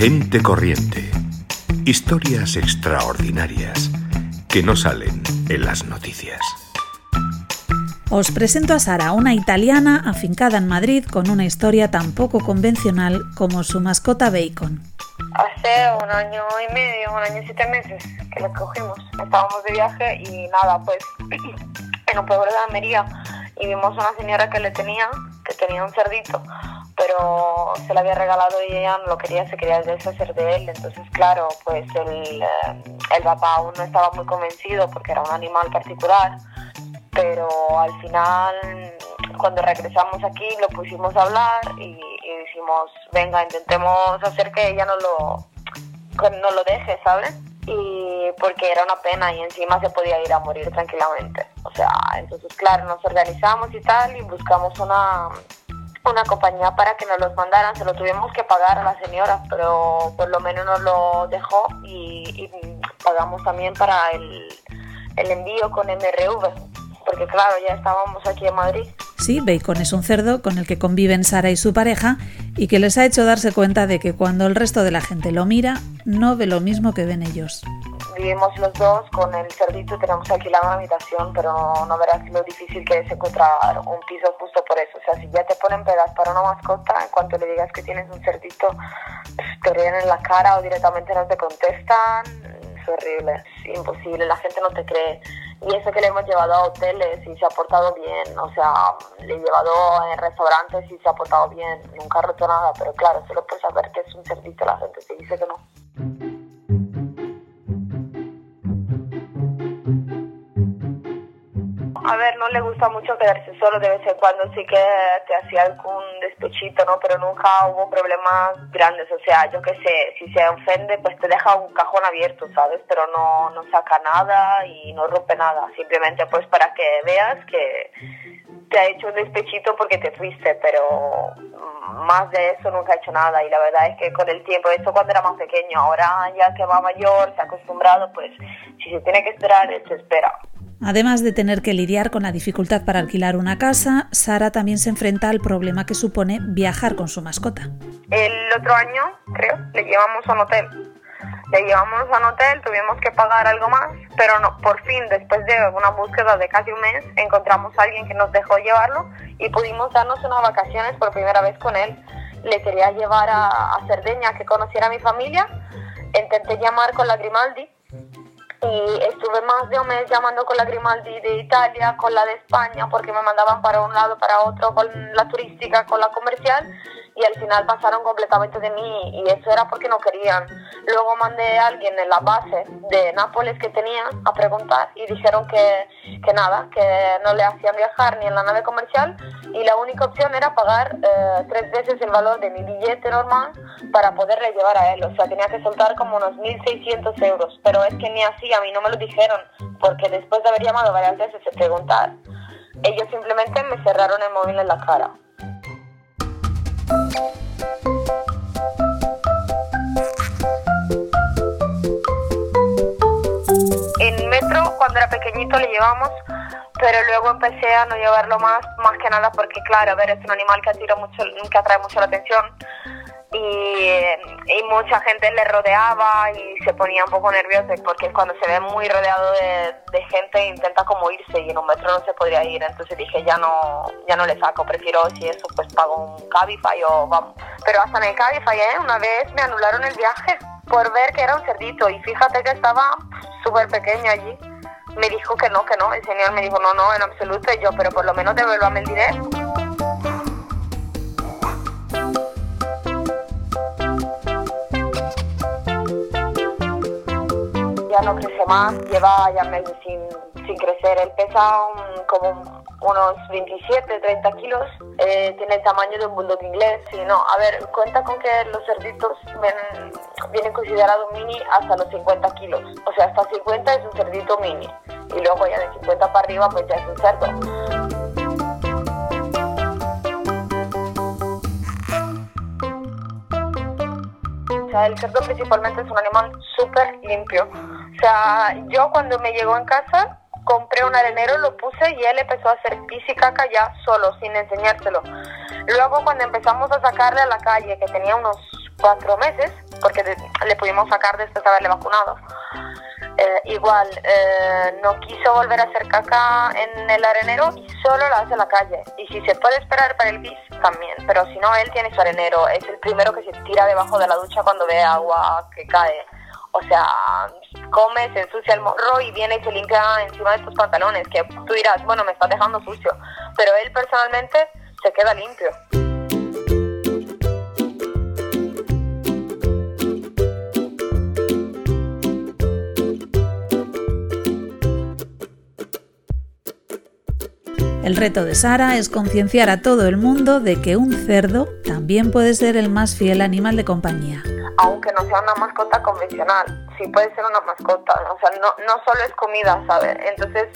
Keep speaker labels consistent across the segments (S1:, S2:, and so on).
S1: Gente corriente. Historias extraordinarias que no salen en las noticias.
S2: Os presento a Sara, una italiana afincada en Madrid con una historia tan poco convencional como su mascota Bacon.
S3: Hace un año y medio, un año y siete meses que la cogimos. Estábamos de viaje y nada, pues en un pueblo de Almería y vimos una señora que le tenía, que tenía un cerdito, pero se lo había regalado y ella no lo quería, se quería deshacer de él. Entonces, claro, pues el, eh, el papá aún no estaba muy convencido porque era un animal particular pero al final cuando regresamos aquí lo pusimos a hablar y, y dijimos, venga, intentemos hacer que ella no lo, no lo deje, ¿sabes? Y porque era una pena y encima se podía ir a morir tranquilamente. O sea, entonces claro, nos organizamos y tal y buscamos una, una compañía para que nos los mandaran. Se lo tuvimos que pagar a la señora, pero por lo menos nos lo dejó y, y pagamos también para el, el envío con MRV porque claro, ya estábamos aquí en Madrid.
S2: Sí, Bacon es un cerdo con el que conviven Sara y su pareja y que les ha hecho darse cuenta de que cuando el resto de la gente lo mira, no ve lo mismo que ven ellos.
S3: Vivimos los dos con el cerdito, tenemos alquilada una habitación, pero no, verás lo difícil que es encontrar un piso justo por eso. O sea, si ya te ponen pegas para una mascota, en cuanto le digas que tienes un cerdito, te ríen en la cara o directamente no te contestan. Es horrible, es imposible, la gente no te cree y eso que le hemos llevado a hoteles y se ha portado bien, o sea, le he llevado en restaurantes y se ha portado bien, nunca ha roto nada, pero claro, solo por saber que es un cerdito la gente se dice que no. A ver, no le gusta mucho quedarse solo, de vez en cuando sí que te hacía algún despechito, ¿no? Pero nunca hubo problemas grandes, o sea, yo qué sé, si se ofende, pues te deja un cajón abierto, ¿sabes? Pero no, no saca nada y no rompe nada, simplemente pues para que veas que te ha hecho un despechito porque te fuiste, pero más de eso nunca ha hecho nada y la verdad es que con el tiempo, esto cuando era más pequeño, ahora ya que va mayor, se ha acostumbrado, pues si se tiene que esperar, se espera.
S2: Además de tener que lidiar con la dificultad para alquilar una casa, Sara también se enfrenta al problema que supone viajar con su mascota.
S3: El otro año, creo, le llevamos a un hotel. Le llevamos a un hotel, tuvimos que pagar algo más, pero no, por fin, después de una búsqueda de casi un mes, encontramos a alguien que nos dejó llevarlo y pudimos darnos unas vacaciones por primera vez con él. Le quería llevar a, a Cerdeña, que conociera a mi familia. Intenté llamar con la Grimaldi, y estuve más de un mes llamando con la Grimaldi de Italia, con la de España, porque me mandaban para un lado, para otro, con la turística, con la comercial, y al final pasaron completamente de mí, y eso era porque no querían. Luego mandé a alguien en la base de Nápoles que tenía a preguntar, y dijeron que, que nada, que no le hacían viajar ni en la nave comercial, y la única opción era pagar eh, tres veces el valor de mi billete normal para poderle llevar a él. O sea, tenía que soltar como unos 1.600 euros, pero es que ni así a mí no me lo dijeron, porque después de haber llamado varias veces y preguntar, ellos simplemente me cerraron el móvil en la cara. En metro, cuando era pequeñito, le llevamos, pero luego empecé a no llevarlo más, más que nada porque, claro, a ver, es un animal que, atira mucho, que atrae mucho la atención y, y, mucha gente le rodeaba y se ponía un poco nervioso porque cuando se ve muy rodeado de, de, gente intenta como irse y en un metro no se podría ir. Entonces dije ya no ya no le saco prefiero si eso pues pago un Cabify o vamos. Pero hasta en el Cabify ¿eh? una vez me anularon el viaje por ver que era un cerdito y fíjate que estaba súper pequeño allí. Me dijo que no que no. El señor me dijo no no en absoluto y yo pero por lo menos devuélvame el dinero no crece más, lleva ya meses sin, sin crecer. Él pesa como unos 27, 30 kilos, eh, tiene el tamaño de un bulldog inglés. Sí, no, a ver, cuenta con que los cerditos vienen considerados mini hasta los 50 kilos. O sea, hasta 50 es un cerdito mini. Y luego ya de 50 para arriba, pues ya es un cerdo. O sea, el cerdo principalmente es un animal súper limpio. O sea, yo cuando me llegó en casa, compré un arenero, lo puse y él empezó a hacer pis y caca ya solo, sin enseñárselo. Luego cuando empezamos a sacarle a la calle, que tenía unos cuatro meses, porque le pudimos sacar después de haberle vacunado. Eh, igual, eh, no quiso volver a hacer caca en el arenero y solo la hace en la calle. Y si se puede esperar para el bis, también. Pero si no, él tiene su arenero. Es el primero que se tira debajo de la ducha cuando ve agua que cae. O sea, come, se ensucia el morro y viene y se limpia encima de tus pantalones. Que tú dirás, bueno, me estás dejando sucio. Pero él personalmente se queda limpio.
S2: El reto de Sara es concienciar a todo el mundo de que un cerdo también puede ser el más fiel animal de compañía.
S3: Aunque no sea una mascota convencional, sí puede ser una mascota, o sea, no, no solo es comida, ¿sabes? Entonces,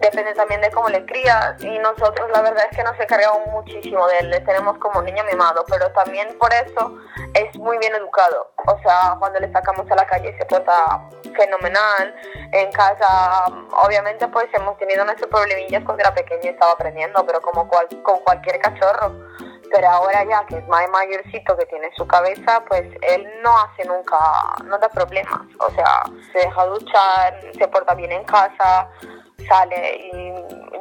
S3: depende también de cómo le crías y nosotros la verdad es que nos encargamos muchísimo de él, le tenemos como niño mimado, pero también por eso es muy bien educado, o sea, cuando le sacamos a la calle se porta fenomenal, en casa obviamente pues hemos tenido nuestros problemillas cuando era pequeño y estaba aprendiendo, pero como cual, con cualquier cachorro, pero ahora ya que es más mayorcito que tiene su cabeza, pues él no hace nunca, no da problemas, o sea, se deja duchar, se porta bien en casa, sale y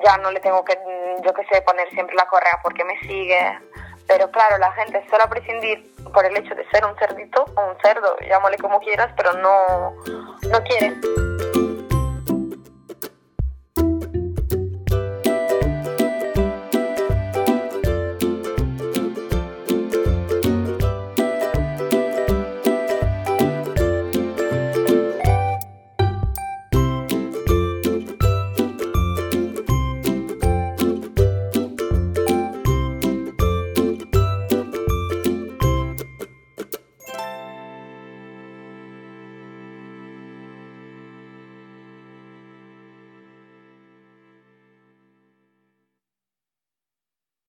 S3: ya no le tengo que, yo que sé, poner siempre la correa porque me sigue. Pero claro, la gente suele prescindir por el hecho de ser un cerdito o un cerdo, llámale como quieras, pero no, no quiere.